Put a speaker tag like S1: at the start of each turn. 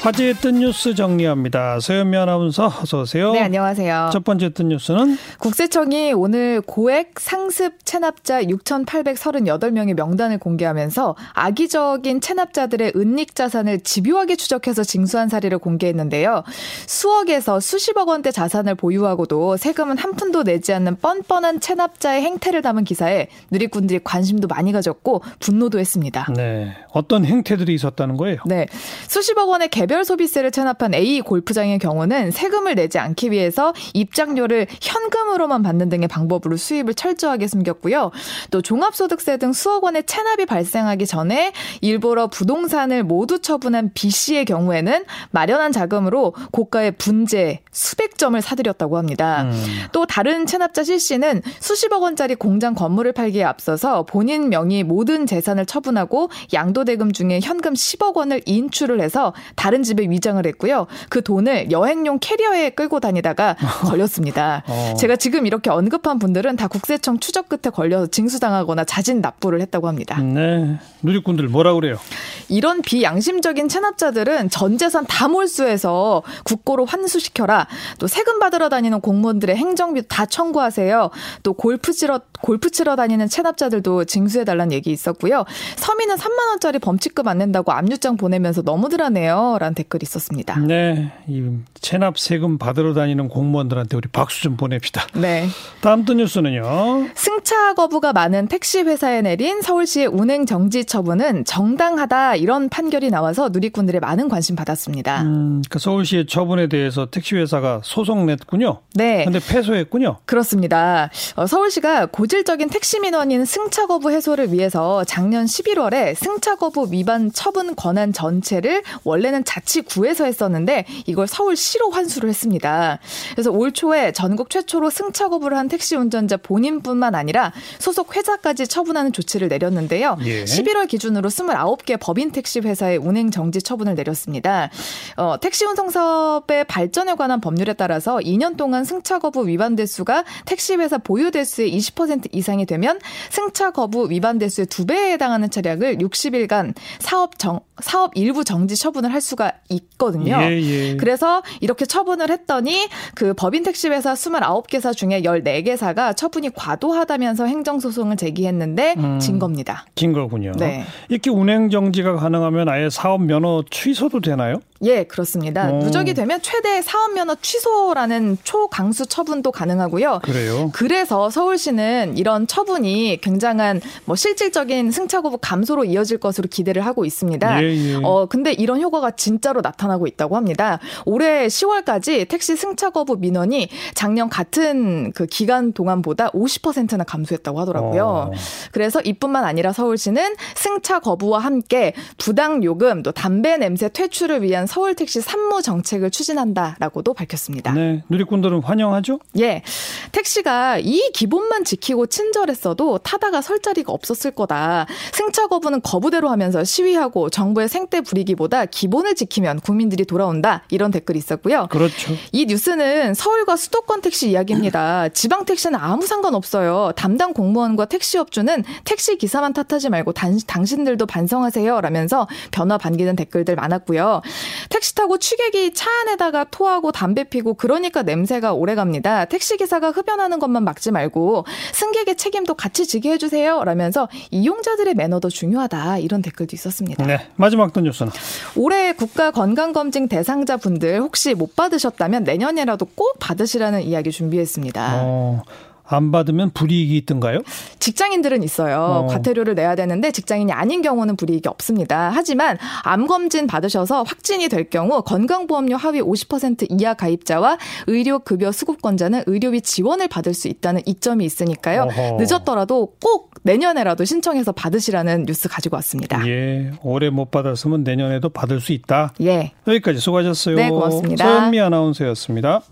S1: 화제의 뜬 뉴스 정리합니다. 서현미 아나운서 어서 오세요.
S2: 네, 안녕하세요.
S1: 첫 번째 뜬 뉴스는
S2: 국세청이 오늘 고액 상습 체납자 6,838명의 명단을 공개하면서 악의적인 체납자들의 은닉 자산을 집요하게 추적해서 징수한 사례를 공개했는데요. 수억에서 수십억 원대 자산을 보유하고도 세금은 한 푼도 내지 않는 뻔뻔한 체납자의 행태를 담은 기사에 누리꾼들이 관심도 많이 가졌고 분노도 했습니다.
S1: 네. 어떤 행태들이 있었다는 거예요?
S2: 네. 수십억 원의 개 개별 소비세를 체납한 A 골프장의 경우는 세금을 내지 않기 위해서 입장료를 현금으로만 받는 등의 방법으로 수입을 철저하게 숨겼고요. 또 종합소득세 등 수억 원의 체납이 발생하기 전에 일부러 부동산을 모두 처분한 B 씨의 경우에는 마련한 자금으로 고가의 분재 수백 점을 사들였다고 합니다. 음. 또 다른 체납자 C 씨는 수십억 원짜리 공장 건물을 팔기에 앞서서 본인 명의 모든 재산을 처분하고 양도대금 중에 현금 10억 원을 인출을 해서 다른 다른 집에 위장을 했고요. 그 돈을 여행용 캐리어에 끌고 다니다가 걸렸습니다. 어. 제가 지금 이렇게 언급한 분들은 다 국세청 추적 끝에 걸려서 징수당하거나 자진 납부를 했다고 합니다.
S1: 네. 누리꾼들 뭐라 그래요?
S2: 이런 비양심적인 체납자들은 전 재산 다 몰수해서 국고로 환수시켜라. 또 세금 받으러 다니는 공무원들의 행정비 다 청구하세요. 또 골프 치러 골프 치러 다니는 체납자들도 징수해 달라는 얘기 있었고요. 서민은 3만 원짜리 범칙금 안 낸다고 압류장 보내면서 너무들 하네요. 라는 댓글이 있었습니다.
S1: 네. 이 체납 세금 받으러 다니는 공무원들한테 우리 박수 좀 보냅시다.
S2: 네.
S1: 다음 또 뉴스는요.
S2: 승 차 거부가 많은 택시 회사에 내린 서울시의 운행 정지 처분은 정당하다 이런 판결이 나와서 누리꾼들의 많은 관심 받았습니다.
S1: 음, 그 서울시의 처분에 대해서 택시 회사가 소송 냈군요.
S2: 네.
S1: 근데 패소했군요.
S2: 그렇습니다. 어, 서울시가 고질적인 택시 민원인 승차 거부 해소를 위해서 작년 11월에 승차 거부 위반 처분 권한 전체를 원래는 자치구에서 했었는데 이걸 서울시로 환수를 했습니다. 그래서 올 초에 전국 최초로 승차 거부를 한 택시 운전자 본인뿐만 아니라 소속 회사까지 처분하는 조치를 내렸는데요. 예. 11월 기준으로 29개 법인 택시 회사의 운행 정지 처분을 내렸습니다. 어, 택시 운송 사업의 발전에 관한 법률에 따라서 2년 동안 승차 거부 위반 대수가 택시 회사 보유 대수의 20% 이상이 되면 승차 거부 위반 대수의 두 배에 해당하는 차량을 60일간 사업 정 사업 일부 정지 처분을 할 수가 있거든요. 예, 예. 그래서 이렇게 처분을 했더니 그 법인 택시 회사 29개사 중에 14개사가 처분이 과도하다 면서 행정 소송을 제기했는데 음, 진 겁니다.
S1: 진 거군요. 네. 이렇게 운행 정지가 가능하면 아예 사업 면허 취소도 되나요?
S2: 예, 그렇습니다. 오. 어. 누적이 되면 최대 사업 면허 취소라는 초강수 처분도 가능하고요.
S1: 그래요.
S2: 그래서 서울시는 이런 처분이 굉장한 뭐 실질적인 승차 거부 감소로 이어질 것으로 기대를 하고 있습니다. 예, 예. 어, 근데 이런 효과가 진짜로 나타나고 있다고 합니다. 올해 10월까지 택시 승차 거부 민원이 작년 같은 그 기간 동안보다 50%나 감소했다고 하더라고요. 어. 그래서 이뿐만 아니라 서울시는 승차 거부와 함께 부당 요금 또 담배 냄새 퇴출을 위한 서울 택시 산무 정책을 추진한다라고도 밝혔습니다.
S1: 네, 누리꾼들은 환영하죠?
S2: 예. 택시가 이 기본만 지키고 친절했어도 타다가 설 자리가 없었을 거다. 승차 거부는 거부대로 하면서 시위하고 정부의 생떼 부리기보다 기본을 지키면 국민들이 돌아온다. 이런 댓글이 있었고요.
S1: 그렇죠.
S2: 이 뉴스는 서울과 수도권 택시 이야기입니다. 지방 택시는 아무 상관없어요. 담당 공무원과 택시업주는 택시 기사만 탓하지 말고 단, 당신들도 반성하세요. 라면서 변화 반기는 댓글들 많았고요. 택시 타고 취객이 차 안에다가 토하고 담배 피고 그러니까 냄새가 오래 갑니다. 택시 기사가 흡연하는 것만 막지 말고 승객의 책임도 같이 지게 해주세요. 라면서 이용자들의 매너도 중요하다. 이런 댓글도 있었습니다.
S1: 네. 마지막 던 뉴스는
S2: 올해 국가 건강검진 대상자 분들 혹시 못 받으셨다면 내년에라도 꼭 받으시라는 이야기 준비했습니다. 어.
S1: 안 받으면 불이익이 있던가요?
S2: 직장인들은 있어요. 어. 과태료를 내야 되는데 직장인이 아닌 경우는 불이익이 없습니다. 하지만 암 검진 받으셔서 확진이 될 경우 건강보험료 하위 50% 이하 가입자와 의료급여 수급권자는 의료비 지원을 받을 수 있다는 이점이 있으니까요. 어허. 늦었더라도 꼭 내년에라도 신청해서 받으시라는 뉴스 가지고 왔습니다.
S1: 예, 올해 못 받았으면 내년에도 받을 수 있다.
S2: 예.
S1: 여기까지 수고하셨어요.
S2: 네, 고맙습니다.
S1: 서현미 아나운서였습니다.